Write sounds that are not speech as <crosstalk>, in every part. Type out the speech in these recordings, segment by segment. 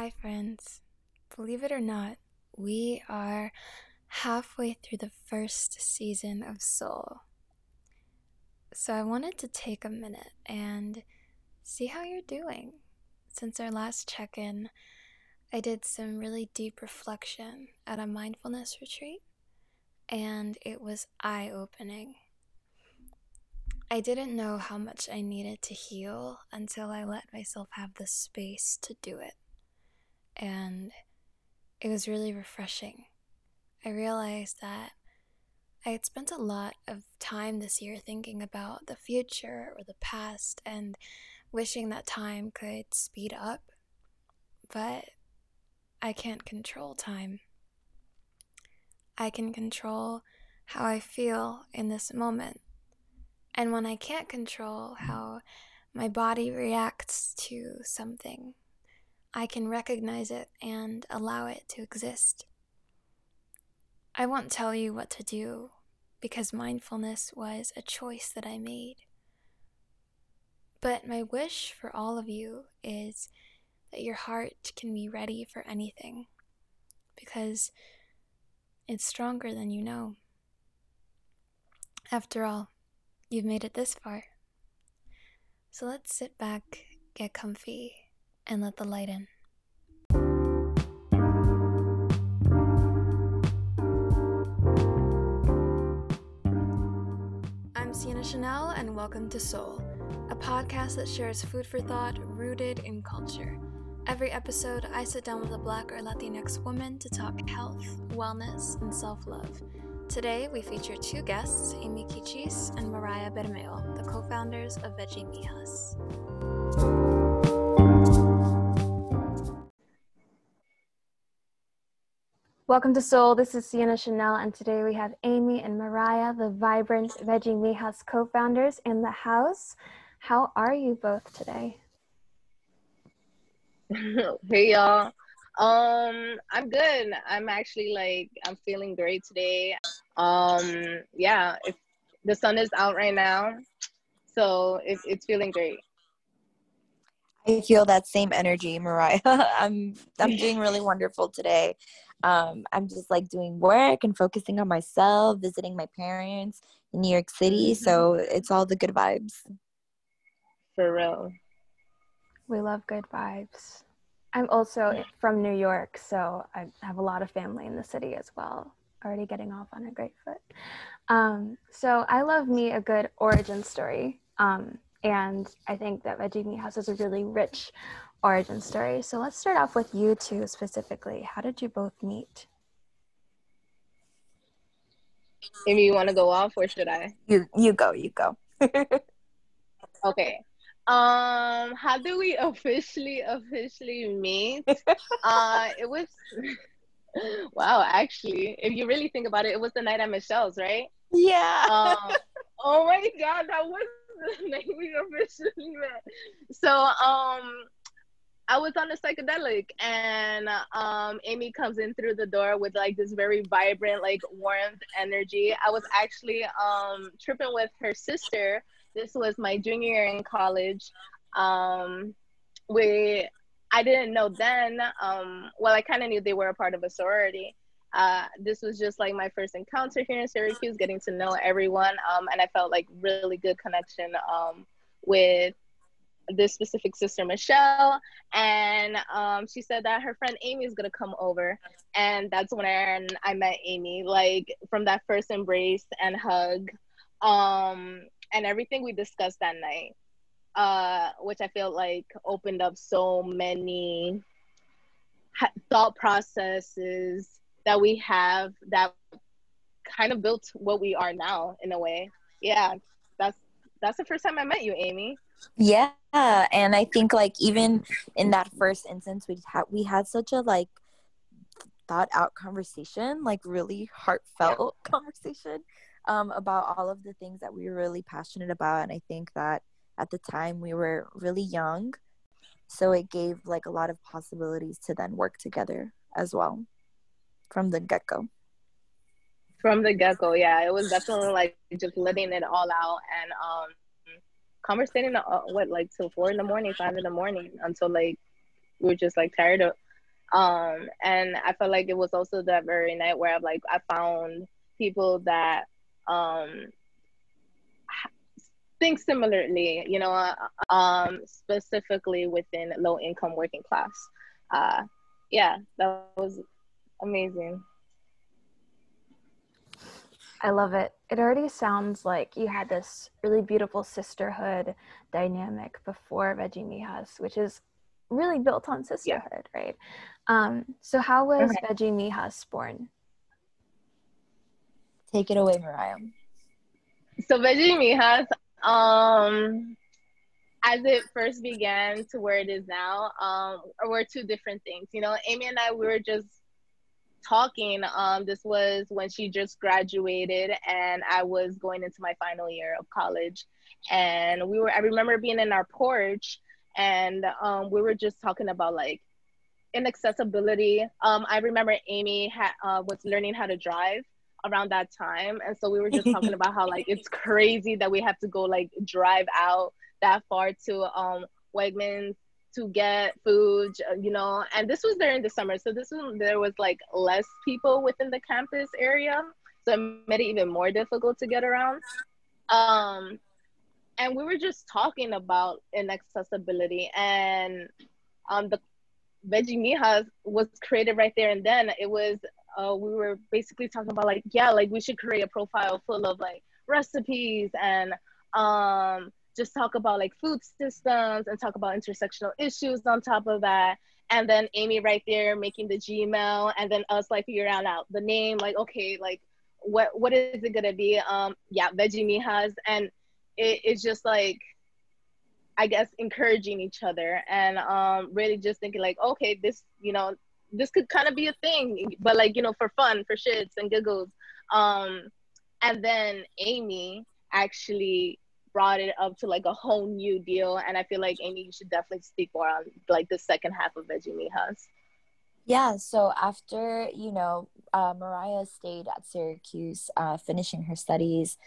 Hi, friends. Believe it or not, we are halfway through the first season of Soul. So I wanted to take a minute and see how you're doing. Since our last check in, I did some really deep reflection at a mindfulness retreat, and it was eye opening. I didn't know how much I needed to heal until I let myself have the space to do it and it was really refreshing. I realized that I had spent a lot of time this year thinking about the future or the past and wishing that time could speed up, but I can't control time. I can control how I feel in this moment. And when I can't control how my body reacts to something, I can recognize it and allow it to exist. I won't tell you what to do because mindfulness was a choice that I made. But my wish for all of you is that your heart can be ready for anything because it's stronger than you know. After all, you've made it this far. So let's sit back, get comfy, and let the light in. I'm Sienna Chanel, and welcome to Soul, a podcast that shares food for thought rooted in culture. Every episode, I sit down with a Black or Latinx woman to talk health, wellness, and self love. Today, we feature two guests, Amy Quichiz and Mariah Bermeo, the co founders of Veggie Mijas. Welcome to Soul. This is Sienna Chanel, and today we have Amy and Mariah, the vibrant Veggie Mijas co founders, in the house. How are you both today? <laughs> hey, y'all. Um, I'm good. I'm actually like, I'm feeling great today. Um, yeah, if the sun is out right now, so it's, it's feeling great. I feel that same energy, Mariah. <laughs> I'm I'm doing really wonderful today um, i'm just like doing work and focusing on myself visiting my parents in new york city mm-hmm. so it's all the good vibes. For real. We love good vibes. I'm also from new york so i have a lot of family in the city as well already getting off on a great foot. Um, so i love me a good origin story um, and i think that veggie Mijas has a really rich origin story. So let's start off with you two specifically. How did you both meet? Amy, you want to go off or should I? You you go, you go. <laughs> okay. Um, how do we <laughs> officially officially meet? uh, it was <laughs> wow. Actually, if you really think about it, it was the night at Michelle's, right? Yeah. Um, oh my god, that was the night we officially met. So um, I was on a psychedelic and um, Amy comes in through the door with like this very vibrant, like warmth energy. I was actually um, tripping with her sister. This was my junior year in college. Um, we, I didn't know then. Um, well, I kind of knew they were a part of a sorority. Uh, this was just like my first encounter here in Syracuse, getting to know everyone, um, and I felt like really good connection um, with this specific sister Michelle, and um, she said that her friend Amy is gonna come over, and that's when I met Amy. Like from that first embrace and hug, um, and everything we discussed that night, uh, which I feel like opened up so many ha- thought processes that we have that kind of built what we are now in a way. Yeah, that's that's the first time I met you, Amy. Yeah, and I think like even in that first instance, we had we had such a like thought out conversation, like really heartfelt yeah. <laughs> conversation um, about all of the things that we were really passionate about, and I think that at the time we were really young, so it gave like a lot of possibilities to then work together as well from the get go. From the get go, yeah, it was definitely like just letting it all out and um conversating uh, what like till four in the morning, five in the morning until like we were just like tired of Um, and I felt like it was also that very night where I like I found people that um think similarly, you know, uh, um, specifically within low income working class. Uh, yeah, that was amazing. I love it. It already sounds like you had this really beautiful sisterhood dynamic before Veggie Mijas, which is really built on sisterhood, yeah. right? Um, so how was okay. Veggie Mijas born? Take it away, Mariah. So Veggie Mijas, um, as it first began to where it is now, um, were two different things. You know, Amy and I, we were just talking. Um, this was when she just graduated, and I was going into my final year of college. And we were, I remember being in our porch, and um, we were just talking about like inaccessibility. Um, I remember Amy had, uh, was learning how to drive around that time, and so we were just talking about how like it's crazy that we have to go like drive out that far to um, Wegmans to get food, you know, and this was during the summer. So this was, there was like less people within the campus area. So it made it even more difficult to get around. Um, and we were just talking about inaccessibility and um, the Veggie Mijas was created right there and then. It was, uh, we were basically talking about like, yeah, like we should create a profile full of like recipes and um, just talk about like food systems and talk about intersectional issues on top of that. And then Amy right there making the Gmail and then us like figuring out the name, like, okay, like what what is it gonna be? Um yeah, Veggie Mijas. And it, it's just like I guess encouraging each other and um really just thinking like, okay, this, you know, this could kind of be a thing, but like, you know, for fun, for shits and giggles. Um and then Amy actually brought it up to like a whole new deal. And I feel like Amy, you should definitely speak more on like the second half of Veggie Mijas. Yeah, so after, you know, uh, Mariah stayed at Syracuse uh, finishing her studies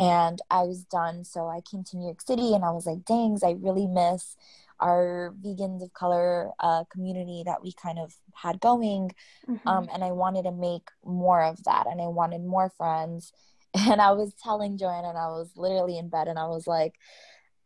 and I was done. So I came to New York City and I was like, dangs, I really miss our vegans of color uh, community that we kind of had going. Mm-hmm. Um, and I wanted to make more of that and I wanted more friends and I was telling Joanna, and I was literally in bed, and I was like,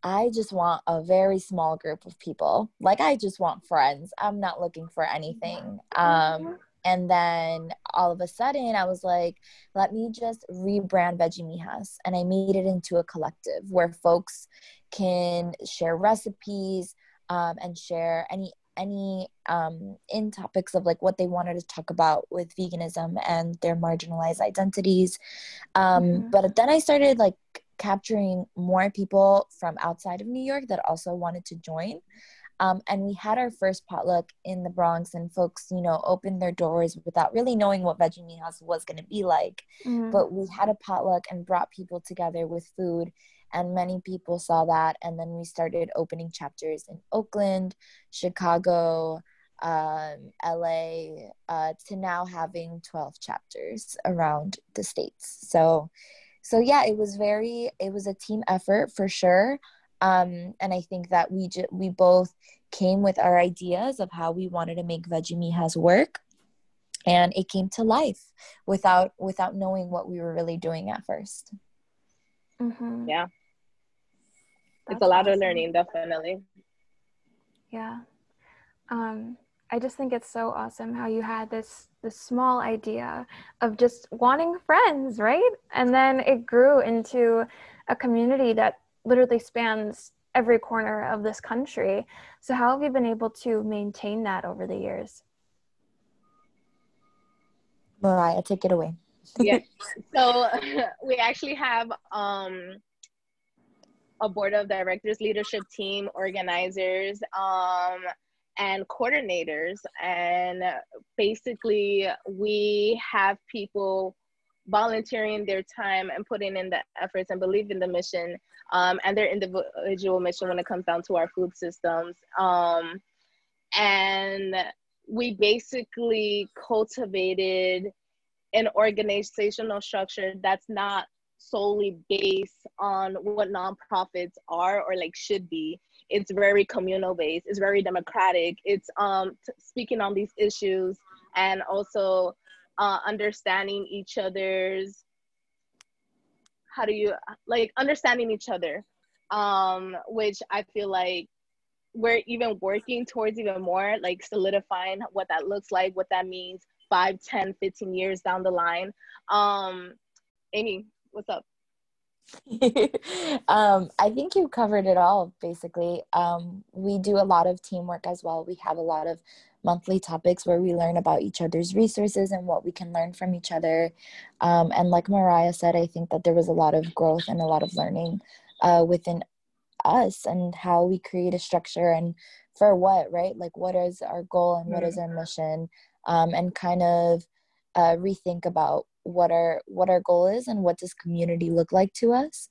I just want a very small group of people. Like, I just want friends. I'm not looking for anything. Um, and then all of a sudden, I was like, let me just rebrand Veggie Mijas. And I made it into a collective where folks can share recipes um, and share any any um, in topics of like what they wanted to talk about with veganism and their marginalized identities. Um, mm-hmm. But then I started like capturing more people from outside of New York that also wanted to join. Um, and we had our first potluck in the Bronx, and folks, you know, opened their doors without really knowing what Veggie Mijas was going to be like. Mm-hmm. But we had a potluck and brought people together with food and many people saw that. And then we started opening chapters in oakland chicago um, la uh, to now having 12 chapters around the states. So so yeah it was very it was a team effort for sure. Um, and i think that we ju- we both came with our ideas of how we wanted to make veggie mijas work. And it came to life without without knowing what we were really doing at 1st mm-hmm. yeah it's a lot awesome. of learning, definitely. Yeah. Um, I just think it's so awesome how you had this this small idea of just wanting friends, right? And then it grew into a community that literally spans every corner of this country. So how have you been able to maintain that over the years? Mariah, take it away. yeah. <laughs> So <laughs> we actually have um a board of directors, leadership team, organizers, um, and coordinators. And basically, we have people volunteering their time and putting in the efforts and believe in the mission um, and their individual mission when it comes down to our food systems. Um, and we basically cultivated an organizational structure that's not solely based on what nonprofits are or like should be. It's very communal based. It's very democratic. It's um t- speaking on these issues and also uh, understanding each other's how do you like understanding each other um which i feel like we're even working towards even more like solidifying what that looks like what that means 5 10 15 years down the line. Um amy what's up <laughs> um, I think you covered it all basically. Um, we do a lot of teamwork as well. We have a lot of monthly topics where we learn about each other's resources and what we can learn from each other. Um, and like Mariah said, I think that there was a lot of growth and a lot of learning uh, within us and how we create a structure and for what, right? Like, what is our goal and what is our mission? Um, and kind of uh, rethink about what our what our goal is and what does community look like to us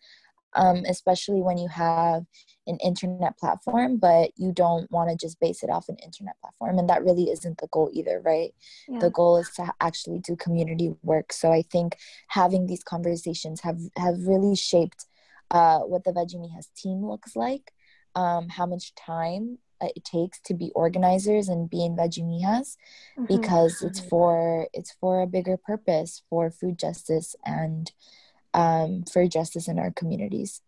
um, especially when you have an internet platform but you don't want to just base it off an internet platform and that really isn't the goal either right yeah. the goal is to actually do community work so i think having these conversations have have really shaped uh, what the veggie mijas team looks like um, how much time it takes to be organizers and be in Veggie mm-hmm. because it's for it's for a bigger purpose for food justice and um, for justice in our communities.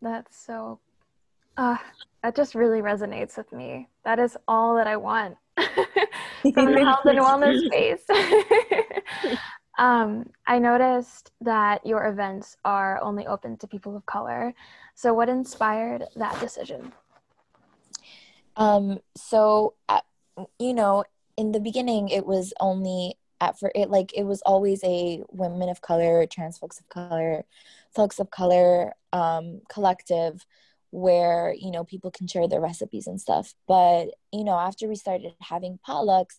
That's so uh, that just really resonates with me. That is all that I want <laughs> from the health and wellness <laughs> space. <laughs> Um, I noticed that your events are only open to people of color. So, what inspired that decision? Um, so, at, you know, in the beginning, it was only at for it like it was always a women of color, trans folks of color, folks of color um, collective where you know people can share their recipes and stuff. But you know, after we started having potlucks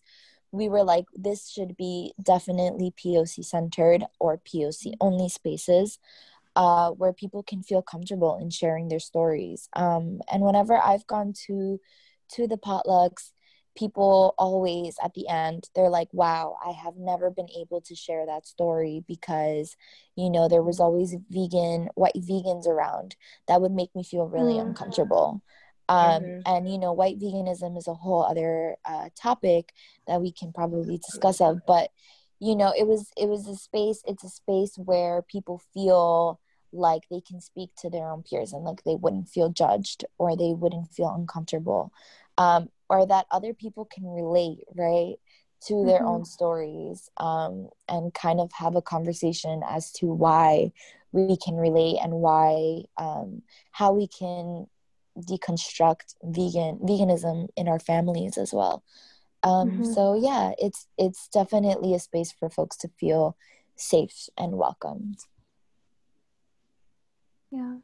we were like, this should be definitely POC centered or POC only spaces uh, where people can feel comfortable in sharing their stories. Um, and whenever I've gone to to the potlucks, people always at the end they're like wow i have never been able to share that story because you know there was always vegan white vegans around that would make me feel really mm. uncomfortable um, mm-hmm. and you know white veganism is a whole other uh, topic that we can probably discuss of but you know it was it was a space it's a space where people feel like they can speak to their own peers and like they wouldn't feel judged or they wouldn't feel uncomfortable um, or that other people can relate right to their mm-hmm. own stories um, and kind of have a conversation as to why we can relate and why um, how we can deconstruct vegan veganism in our families as well um, mm-hmm. so yeah it's it's definitely a space for folks to feel safe and welcomed yeah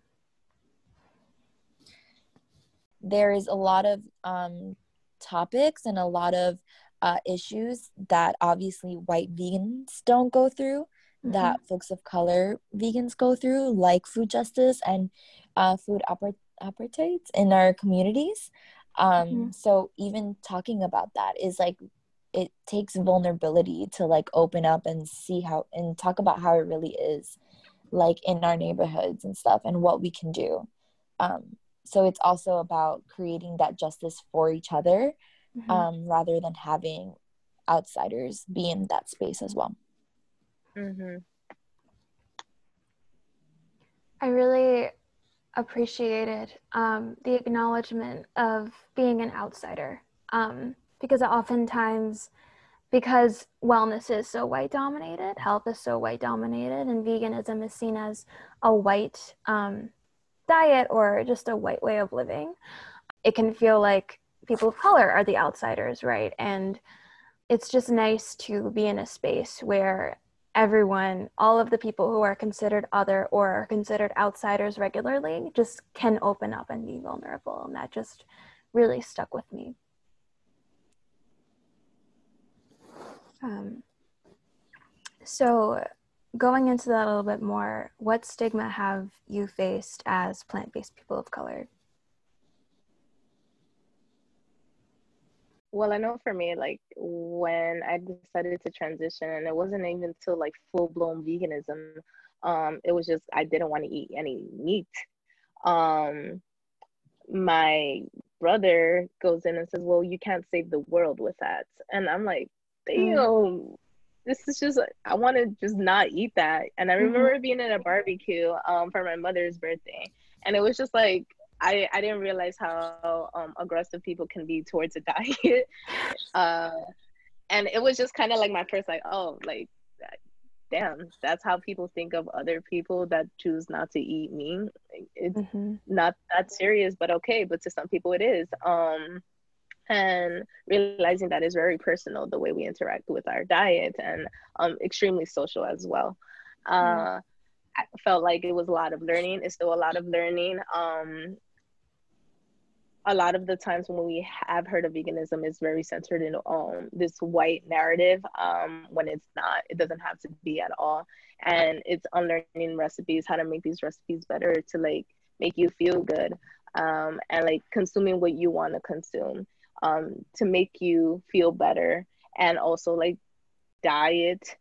there is a lot of um, topics and a lot of uh, issues that obviously white vegans don't go through mm-hmm. that folks of color vegans go through like food justice and uh, food oppor- apartheid in our communities um mm-hmm. so even talking about that is like it takes vulnerability to like open up and see how and talk about how it really is like in our neighborhoods and stuff and what we can do um so it's also about creating that justice for each other mm-hmm. um rather than having outsiders be in that space as well mm-hmm. i really appreciated um, the acknowledgement of being an outsider um, because oftentimes because wellness is so white dominated health is so white dominated and veganism is seen as a white um, diet or just a white way of living it can feel like people of color are the outsiders right? And it's just nice to be in a space where everyone, all of the people who are considered other or are considered outsiders regularly, just can open up and be vulnerable. And that just really stuck with me. Um, so, going into that a little bit more, what stigma have you faced as plant based people of color? Well i know for me like when i decided to transition and it wasn't even to like full-blown veganism um it was just i didn't want to eat any meat um my brother goes in and says, Well, you can't save the world with that. And I'm like, Damn, mm. this is just, I want to just not eat that. And I mm-hmm. remember mm-hmm. being at a barbecue um, for my mother's birthday. And it was just like, I, I didn't realize how um, aggressive people can be towards a <laughs> diet. uh, and it was just kind of like my first, like, oh, like, damn, that's how people think of other people that choose not to eat meat. It's mm-hmm. not that serious, but okay. But to some people, it is. Um, and realizing that is very personal, the way we interact with our diet, and um, extremely social as well. Uh, I felt like it was a lot of learning. It's still a lot of learning. Um, a lot of the times when we have heard of veganism is very centered in um, this white narrative um, when it's not it doesn't have to be at all. And it's unlearning recipes how to make these recipes better to like make you feel good um, and like consuming what you want to consume um, to make you feel better. And also like diet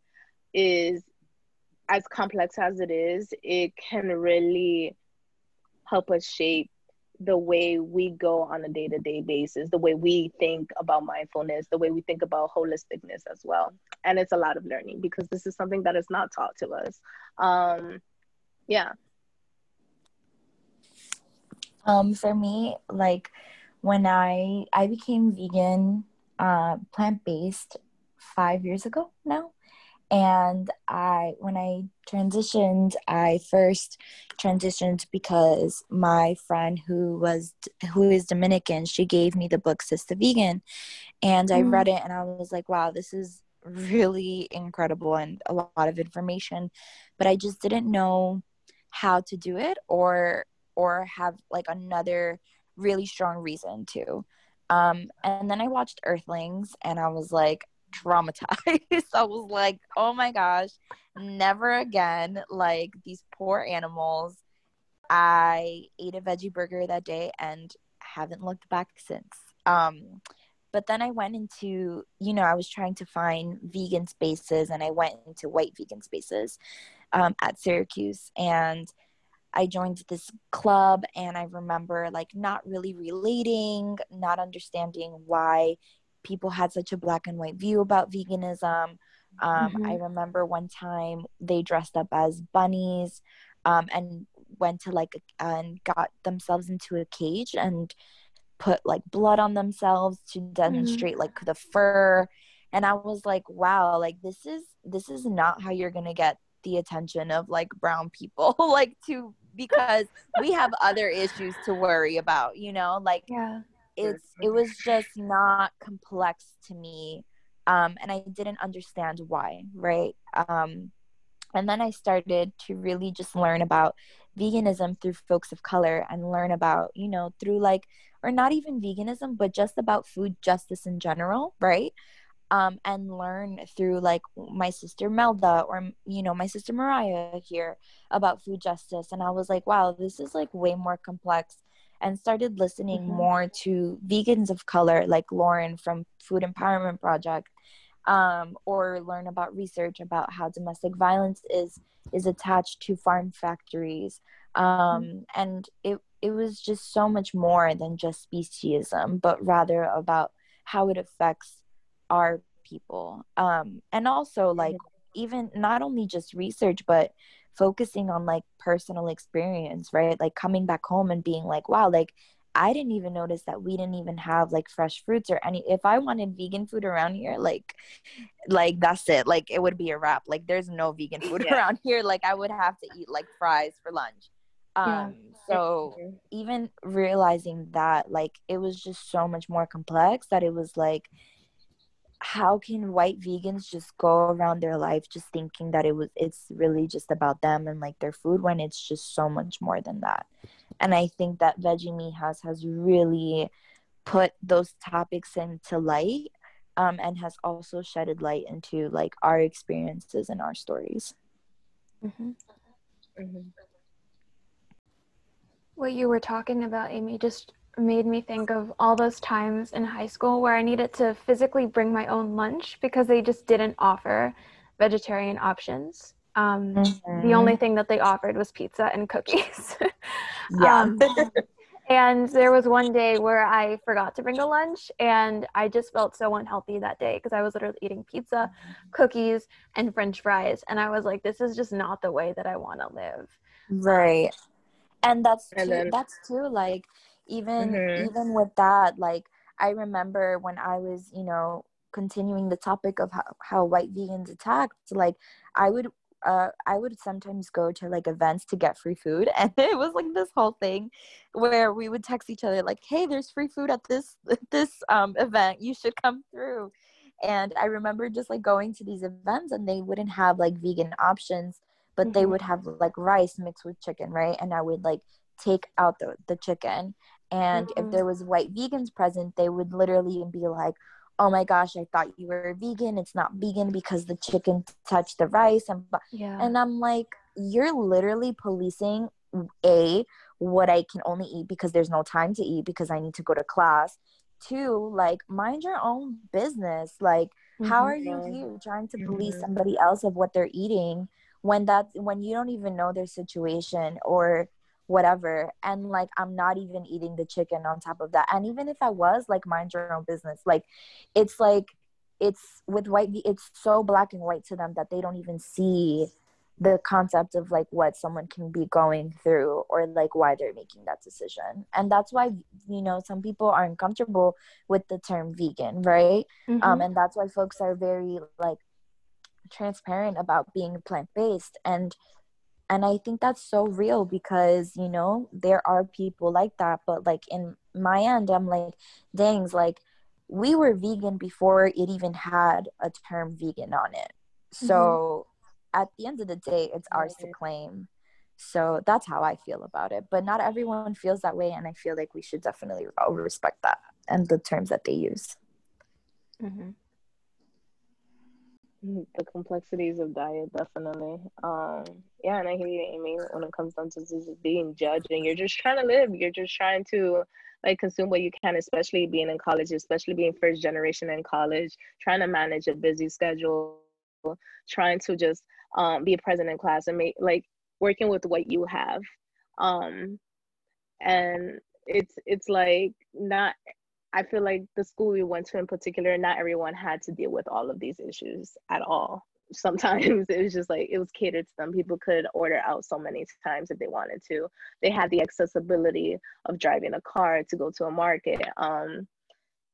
is as complex as it is it can really help us shape the way we go on a day-to-day basis the way we think about mindfulness the way we think about holisticness as well. And it's a lot of learning because this is something that is not taught to us. Um yeah. Um for me like when i i became vegan uh plant-based five years ago now and i when i transitioned i first transitioned because my friend who was who is dominican she gave me the book Sistah Vegan. And i mm. read it and i was like wow this is really incredible and a lot of information. But i just didn't know how to do it or or have like another really strong reason to. Um and then i watched earthlings and i was like traumatized. <laughs> I was like, oh my gosh, never again. Like these poor animals. I ate a veggie burger that day and haven't looked back since. Um, but then I went into, you know, I was trying to find vegan spaces and I went into white vegan spaces um, at Syracuse and I joined this club and I remember like not really relating, not understanding why people had such a black and white view about veganism. Um, mm-hmm. I remember one time they dressed up as bunnies um, and went to like and got themselves into a cage and put like blood on themselves to mm-hmm. demonstrate mm-hmm. like the fur and i was like wow like this is this is not how you're gonna get the attention of like brown people <laughs> like to because we have other issues to worry about you know like yeah it's it was just not complex to me um, and i didn't understand why right? Um, and then i started to really just learn about veganism through folks of color and learn about you know through like or not even veganism but just about food justice in general right? Um, and learn through like my sister Melda or you know my sister Mariah here about food justice and I was like wow this is like way more complex and started listening mm-hmm. more to vegans of color like Lauren from Food Empowerment Project um, or learn about research about how domestic violence is is attached to farm factories um, mm-hmm. and it it was just so much more than just speciesism but rather about how it affects our people um, and also like even not only just research but focusing on like personal experience, right? Like coming back home and being like, wow, like I didn't even notice that we didn't even have like fresh fruits or any if I wanted vegan food around here, like like that's it. Like it would be a wrap. Like there's no vegan food <laughs> yeah. around here. Like I would have to eat like fries for lunch. Um yeah. so even realizing that like it was just so much more complex that it was like how can white vegans just go around their life just thinking that it was it's really just about them and like their food when it's just so much more than that and i think that veggie mijas has really put those topics into light um, and has also shedded light into like our experiences and our stories mm-hmm. Mm-hmm. what you were talking about amy just made me think of all those times in high school where I needed to physically bring my own lunch because they just didn't offer vegetarian options. Um, mm-hmm. The only thing that they offered was pizza and cookies. <laughs> yeah. Um, and there was one day where I forgot to bring a lunch, and I just felt so unhealthy that day because I was literally eating pizza, cookies, and French fries, and I was like, "This is just not the way that I want to live." Right, and that's too, that's too like even mm-hmm. even with that, like I remember when I was, you know, continuing the topic of how, how white vegans attacked, like I would uh, I would sometimes go to like events to get free food, <laughs> and it was like this whole thing where we would text each other like, "Hey, there's free food at this <laughs> this um, event. You should come through." And I remember just like going to these events, and they wouldn't have like vegan options, but mm-hmm. they would have like rice mixed with chicken, right? And I would like take out the the chicken, and mm-hmm. if there was white vegans present, they would literally be like, oh my gosh, I thought you were vegan. It's not vegan because the chicken touched the rice. And, yeah. and I'm like, you're literally policing A, what I can only eat because there's no time to eat because I need to go to class. Two, like, mind your own business. Like, mm-hmm. how are you here trying to police mm-hmm. somebody else of what they're eating when that's when you don't even know their situation or whatever and like i'm not even eating the chicken on top of that. And even if i was like mind your own business like it's like it's with white it's so black and white to them that they don't even see the concept of like what someone can be going through or like why they're making that decision. And that's why you know some people are uncomfortable with the term vegan right? Mm-hmm. um and that's why folks are very like transparent about being plant-based. And and i think that's so real because you know there are people like that but like in my end i'm like dangs like we were vegan before it even had a term vegan on it so mm-hmm. at the end of the day it's ours to claim so that's how i feel about it but not everyone feels that way and i feel like we should definitely respect that and the terms that they use mm-hmm. The complexities of diet definitely. Um yeah and i hear you amy when it comes down to just being judged and you're just trying to live. You're just trying to like consume what you can especially being in college especially being first generation in college trying to manage a busy schedule trying to just um be present in class and make like working with what you have. Um and it's it's like not I feel like the school we went to in particular, not everyone had to deal with all of these issues at all. <laughs> Sometimes it was just like it was catered to them. People could order out so many times if they wanted to. They had the accessibility of driving a car to go to a market. Um,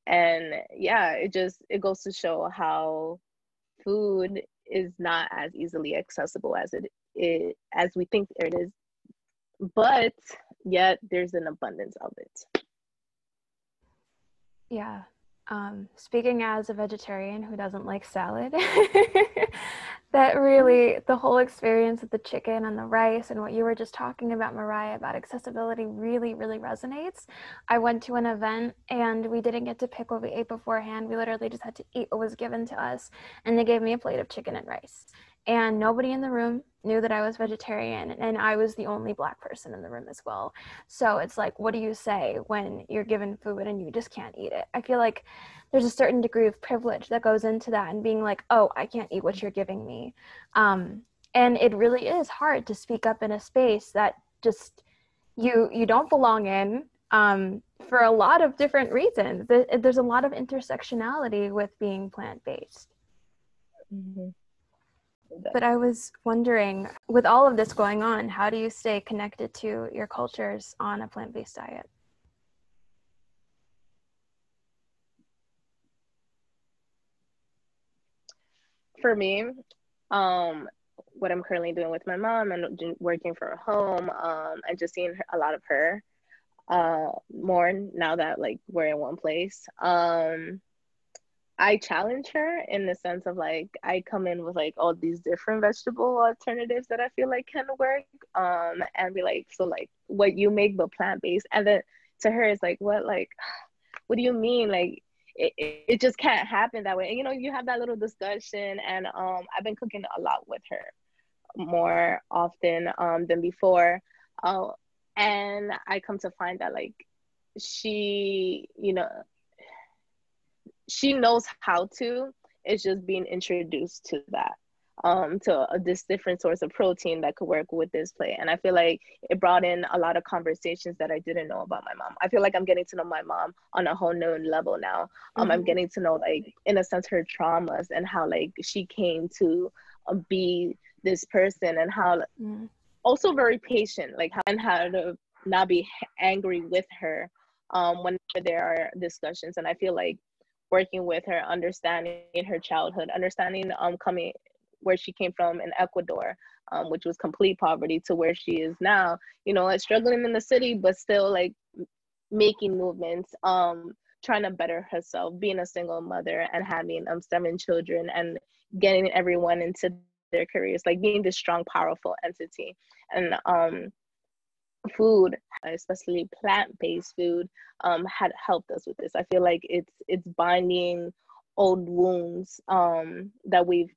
and yeah, it just it goes to show how food is not as easily accessible as it is as we think it is, but yet there's an abundance of it. Yeah. Um, speaking as a vegetarian who doesn't like salad, <laughs> that really, the whole experience of the chicken and the rice and what you were just talking about, Mariah, about accessibility really, really resonates. I went to an event and we didn't get to pick what we ate beforehand. We literally just had to eat what was given to us. And they gave me a plate of chicken and rice and nobody in the room knew that I was vegetarian and I was the only black person in the room as well. So it's like what do you say when you're given food and you just can't eat it? I feel like there's a certain degree of privilege that goes into that and being like, "Oh, I can't eat what you're giving me." Um, and it really is hard to speak up in a space that just you you don't belong in um, for a lot of different reasons. There's a lot of intersectionality with being plant-based. Mm-hmm. But I was wondering, with all of this going on, how do you stay connected to your cultures on a plant based diet? For me, um, what I'm currently doing with my mom and working from home, um, and just seeing a lot of her uh, more now that like we're in one place. Um, I challenge her in the sense of like I come in with like all these different vegetable alternatives that I feel like can work. Um and be like, so like what you make but plant based. And then to her it's like, what like <sighs> what do you mean? Like it, it, just can't happen that way. And you know, you have that little discussion and um I've been cooking a lot with her more often um than before. Uh, and I come to find that like she, you know, she knows how to it's just being introduced to that um, to a, this different source of protein that could work with this plate. And I feel like it brought in a lot of conversations that I didn't know about my mom. I feel like I'm getting to know my mom on a whole new level now. Um, mm-hmm. I'm getting to know like in a sense her traumas and how like she came to uh, be this person and how mm. also very patient, like how and how to not be angry with her um, when there are discussions. And I feel like working with her, understanding her childhood, understanding um coming where she came from in Ecuador, um, which was complete poverty, to where she is now. You know, like struggling in the city, but still like making movements, um, trying to better herself, being a single mother and having um seven children and getting everyone into their careers, like being this strong, powerful entity. And um food, especially plant-based food, um, had helped us with this. I feel like it's it's binding old wounds um, that we've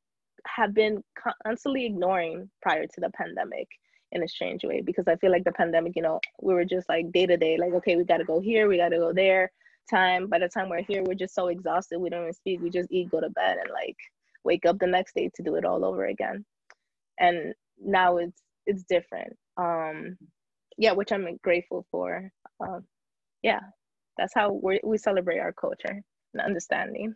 have been constantly ignoring prior to the pandemic in a strange way because I feel like the pandemic, you know, we were just like day to day, like, okay, we got to go here, we got to go there. Time by the time we're here, we're just so exhausted, we don't even speak, we just eat, go to bed, and like wake up the next day to do it all over again. And now it's it's different. Um, yeah, which I'm grateful for. Um, yeah, that's how we we celebrate our culture and understanding.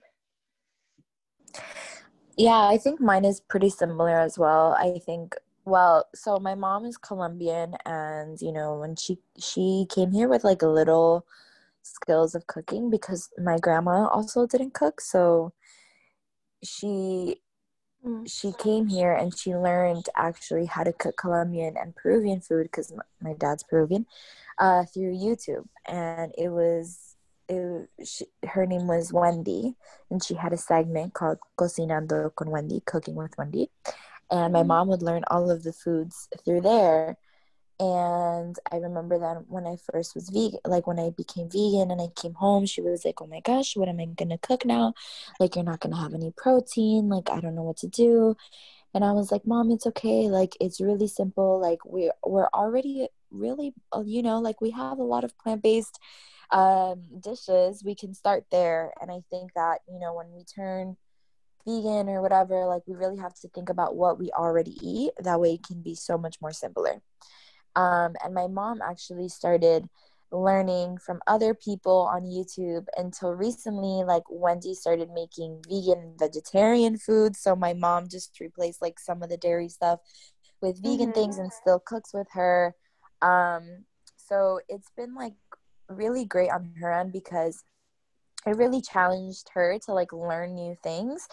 Yeah, I think mine is pretty similar as well. I think well, so my mom is Colombian and you know, when she she came here with like a little skills of cooking because my grandma also didn't cook, so she mm. she came here and she learned actually how to cook Colombian and Peruvian food because my, my, dad's Peruvian uh, through YouTube, and it was it, she, her name was Wendy, and she had a segment called Cocinando con Wendy, Cooking with Wendy. And my mm-hmm. mom would learn all of the foods through there. And I remember that when I first was vegan, like when I became vegan and I came home, she was like, Oh my gosh, what am I gonna cook now? Like, you're not gonna have any protein. Like, I don't know what to do. And I was like, Mom, it's okay. Like, it's really simple. Like, we're, we're already really, uh, you know, like we have a lot of plant based um, dishes, we can start there. And I think that, you know, when we turn vegan or whatever, like we really have to think about what we already eat. That way it can be so much more simpler. Um, and my mom actually started learning from other people on YouTube until recently, like Wendy started making vegan vegetarian food. So my mom just replaced like some of the dairy stuff with vegan mm-hmm. things and still cooks with her. Um, so it's been like really great on her end because it really challenged her to like learn new things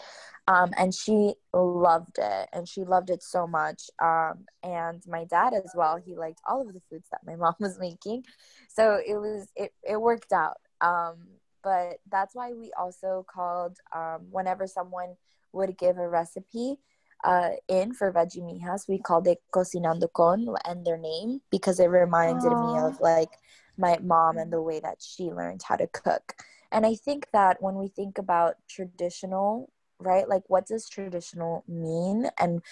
um, and she loved it and she loved it so much um, and my dad as well he liked all of the foods that my <laughs> mom was making so it was it, it worked out um, but that's why we also called um, whenever someone would give a recipe uh, in for veggie mijas we called it cocinando con and their name because it reminded Aww. me of like my mom and the way that she learned how to cook. And I think that when we think about traditional, right, like what does traditional mean? And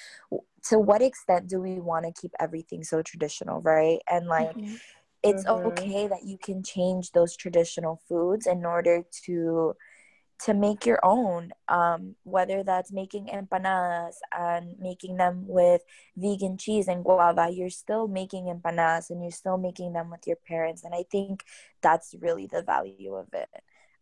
to what extent do we want to keep everything so traditional, right? And like, mm-hmm. it's mm-hmm. okay that you can change those traditional foods in order to to make your own um, whether that's making empanadas and making them with vegan cheese and guava you're still making empanadas and you're still making them with your parents and i think that's really the value of it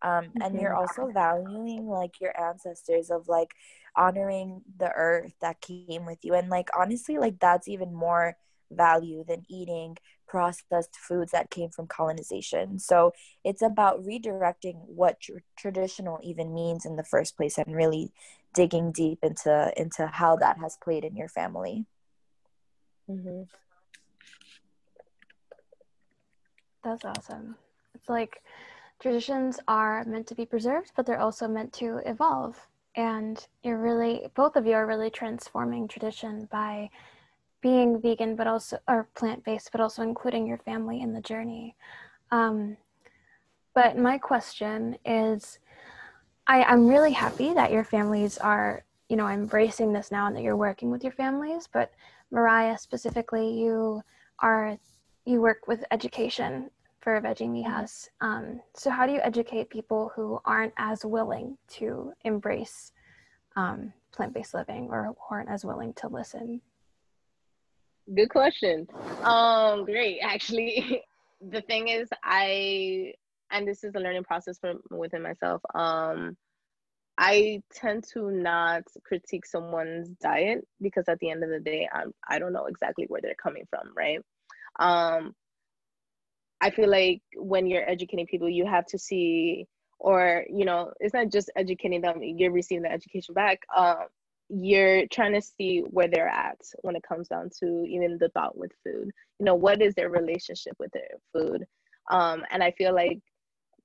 um, mm-hmm. and you're mm-hmm. also valuing like your ancestors of like honoring the earth that came with you and like honestly like that's even more value than eating processed foods that came from colonization. So it's about redirecting what tr- traditional even means in the first place and really digging deep into into how that has played in your family. Mm-hmm. That's awesome. It's like traditions are meant to be preserved, but they're also meant to evolve. And you're really, both of you are really transforming tradition by being vegan but also or plant-based but also including your family in the journey um, but my question is I, i'm really happy that your families are you know embracing this now and that you're working with your families but mariah specifically you are you work with education for veggie mijas um, so how do you educate people who aren't as willing to embrace um, plant-based living or who aren't as willing to listen? Good question. Um great. <laughs> Actually the thing is i and this is a learning process from within myself um I tend to not critique someone's diet because at the end of the day, I'm I don't know exactly where they're coming from, right? Um, I feel like when you're educating people, you have to see, or you know, it's not just educating them; you're receiving the education back. Uh, you're trying to see where they're at when it comes down to even the thought with food. You know, what is their relationship with their food? Um, and I feel like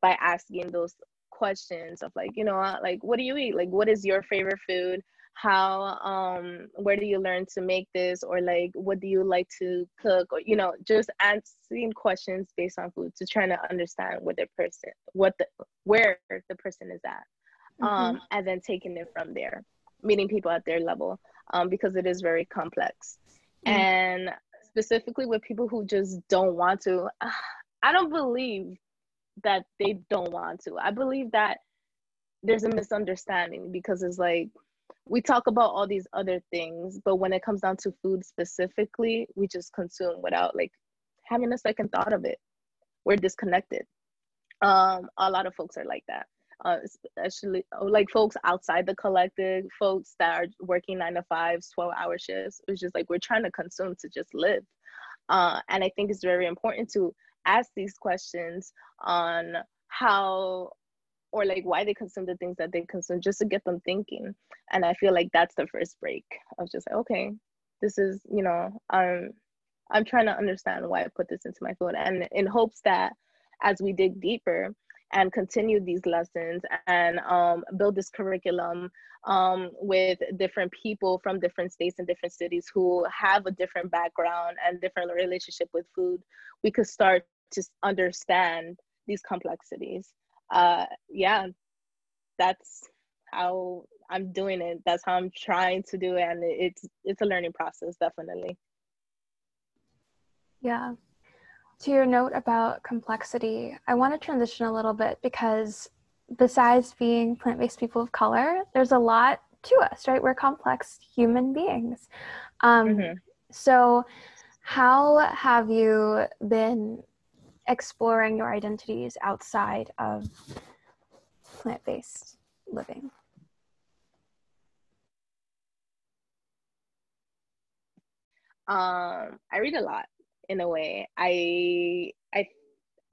by asking those questions of like you know like what do you eat like what is your favorite food how um where do you learn to make this or like what do you like to cook or you know just asking questions based on food to try to understand what the person what the where the person is at mm-hmm. um and then taking it from there meeting people at their level um because it is very complex mm-hmm. and specifically with people who just don't want to <sighs> i don't believe that they don't want to. I believe that there's a misunderstanding because it's like we talk about all these other things, but when it comes down to food specifically, we just consume without like having a second thought of it. We're disconnected. Um, a lot of folks are like that. Uh, especially oh, like folks outside the collective, folks that are working nine to fives, 12 hour shifts. It's just like we're trying to consume to just live. Uh, and I think it's very important to ask these questions on how or like why they consume the things that they consume just to get them thinking. And i feel like that's the first break. Of just like okay this is you know i'm i'm trying to understand why i put this into my food and in hopes that as we dig deeper and continue these lessons and um, build this curriculum um, with different people from different states and different cities who have a different background and different relationship with food we could start to understand these complexities uh yeah that's how i'm doing it. That's how i'm trying to do it and it's it's a learning process definitely. Yeah. To your note about complexity i want to transition a little bit because besides being plant-based people of color there's a lot to us right? We're complex human beings. Um, mm-hmm. so how have you been exploring your identities outside of plant based living? Um, I read a lot in a way. I I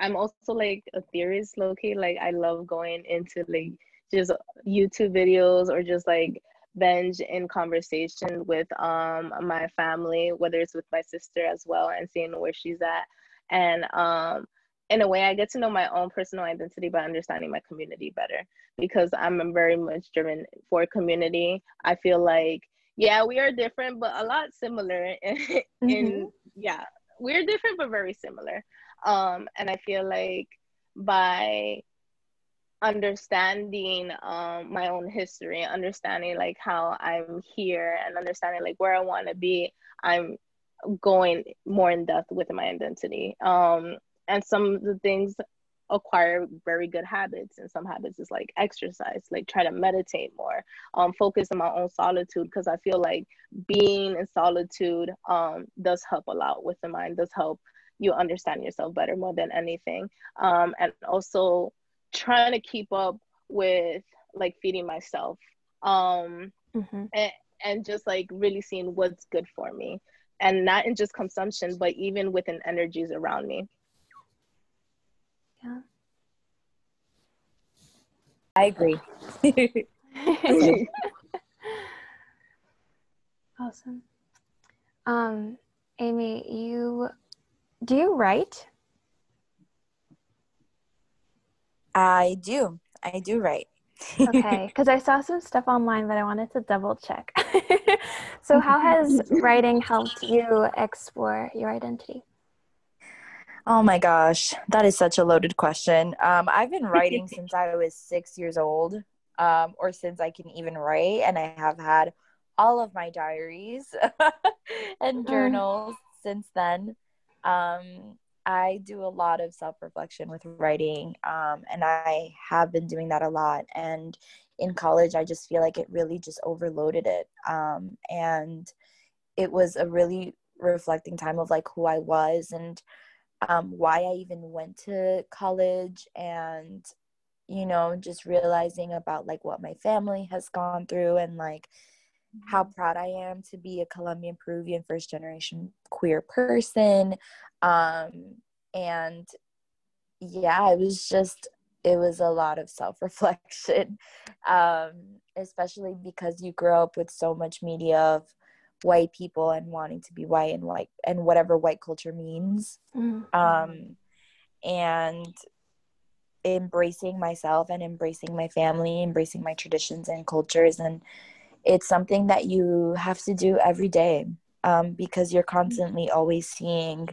I'm also like a theorist, low key. Like I love going into like just YouTube videos or just like bench in conversation with um my family, whether it's with my sister as well, and seeing where she's at and um in a way i get to know my own personal identity by understanding my community better because i'm very much driven for community i feel like yeah we are different but a lot similar <laughs> in, mm-hmm. in yeah we're different but very similar um and i feel like by understanding um my own history understanding like how i'm here and understanding like where i want to be i'm going more in depth with my identity. Um, and some of the things acquire very good habits and some habits is like exercise like try to meditate more um focus on my own solitude because i feel like being in solitude um does help a lot with the mind does help you understand yourself better more than anything um and also trying to keep up with like feeding myself um mm-hmm. and, and just like really seeing what's good for me and not in just consumption, but even within energies around me. Yeah. I agree. <laughs> awesome. Um, Amy, you do you write? I do. I do write okay, <laughs> because I saw some stuff online, but I wanted to double check. <laughs> so, how has <laughs> writing helped you explore your identity? Oh my gosh, that is such a loaded question. Um, I've been writing since I was six years old, um, or since I can even write, and I have had all of my diaries and mm. journals since then. Um, I do a lot of self reflection with writing, um, and I have been doing that a lot. And in college i just feel like it really just overloaded it um, and it was a really reflecting time of like who i was and um, why i even went to college and you know just realizing about like what my family has gone through and like how mm-hmm. proud i am to be a colombian peruvian first generation queer person um, and yeah it was just it was a lot of self-reflection <laughs> um, especially because you grow up with so much media of white people and wanting to be white and white and whatever white culture means mm-hmm. um, and embracing myself and embracing my family embracing my traditions and cultures and it's something that you have to do every day um, because you're constantly always seeing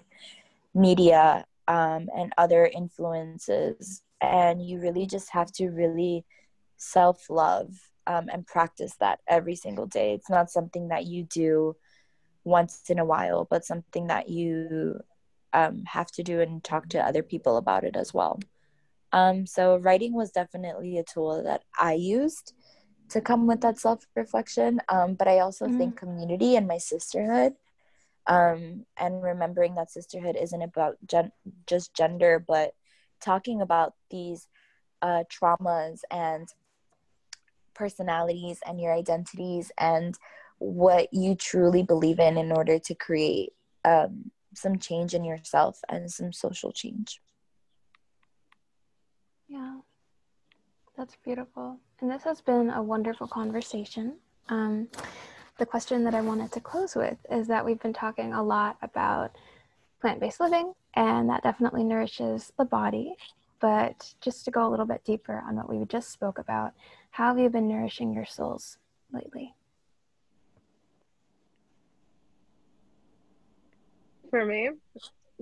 media um, and other influences and you really just have to really self love um, and practice that every single day. It's not something that you do once in a while but something that you um, have to do and talk to other people about it as well. Um, so writing was definitely a tool that i used to come with that self reflection um, but i also mm-hmm. think community and my sisterhood um, and remembering that sisterhood isn't about gen- just gender but talking about these uh, traumas and personalities and your identities and what you truly believe in in order to create um, some change in yourself and some social change. Yeah, that's beautiful. And this has been a wonderful conversation. Um, the question that I wanted to close with is that we've been talking a lot about plant based living, and that definitely nourishes the body. But just to go a little bit deeper on what we just spoke about, how have you been nourishing your souls lately? For me,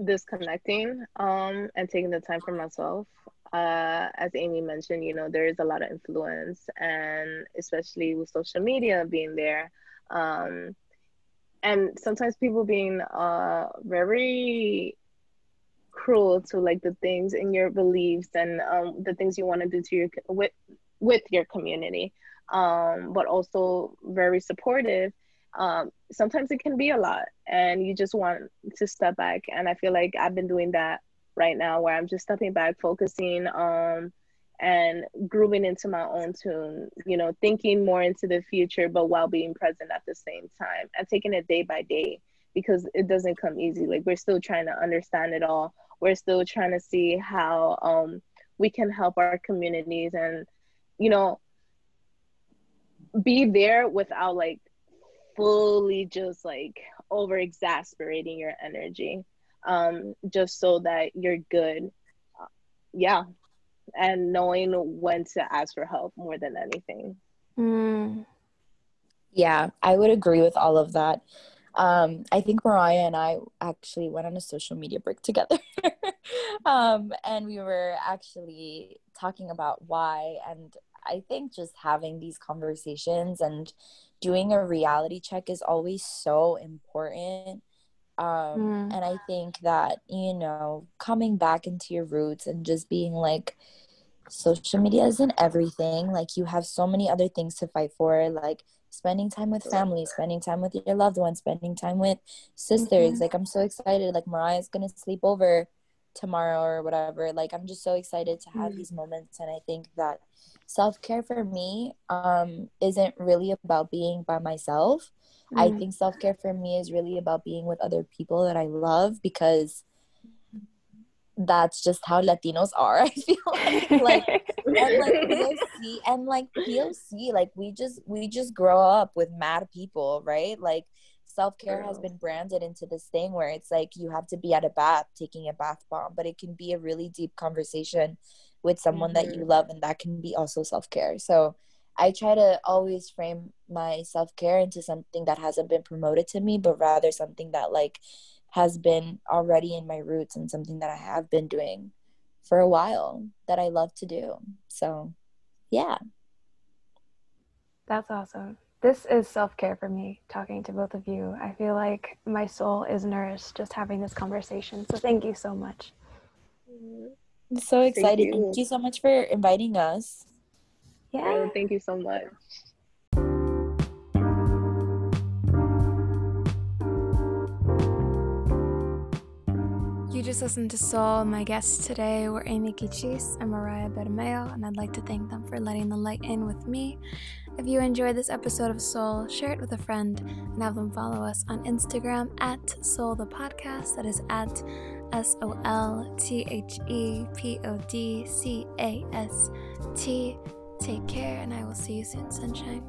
disconnecting um, and taking the time for myself. Uh, as Amy mentioned, you know, there is a lot of influence, and especially with social media being there, um, and sometimes people being uh, very cruel to like the things in your beliefs and um, the things you want to do to your with with your community um, but also very supportive um, sometimes it can be a lot and you just want to step back and i feel like i've been doing that right now where i'm just stepping back focusing um, and grooving into my own tune you know thinking more into the future but while being present at the same time and taking it day by day because it doesn't come easy. Like we're still trying to understand it all. We're still trying to see how um, we can help our communities and you know be there without like fully just like over exasperating your energy um just so that you're good yeah and knowing when to ask for help more than anything mm. yeah i would agree with all of that um, I think Mariah and I actually went on a social media break together. <laughs> um, and we were actually talking about why. And I think just having these conversations and doing a reality check is always so important. Um, mm. And I think that, you know, coming back into your roots and just being like, social media isn't everything. Like, you have so many other things to fight for. Like, spending time with family, spending time with your loved ones, spending time with sisters. Mm-hmm. Like I'm so excited. Like Mariah's gonna sleep over tomorrow or whatever. Like I'm just so excited to have mm-hmm. these moments and I think that self-care for me um isn't really about being by myself. Mm-hmm. I think self-care for me is really about being with other people that I love because that's just how Latinos are. <laughs> I feel like, like <laughs> and like POC and like POC, like we just we just grow up with mad people, right? Like self care has been branded into this thing where it's like you have to be at a bath taking a bath bomb, but it can be a really deep conversation with someone mm-hmm. that you mm-hmm. love, and that can be also self care. So I try to always frame my self care into something that hasn't been promoted to me, but rather something that like has been already in my roots and something that I have been doing for a while that I love to do. So, yeah. That's awesome. This is self care for me, talking to both of you. I feel like my soul is nourished just having this conversation. So, thank you so much. I'm so excited. Thank you, thank you so much for inviting us. Yeah. So thank you so much. You just listened to Sol. My guests today were Amy Quichiz and Mariah Bermeo, and I'd like to thank them for letting the light in with me. If you enjoyed this episode of Sol, share it with a friend and have them follow us on Instagram at Sol the Podcast. That is at S O L T H E P O D C A S T. Take care, and I will see you soon, sunshine.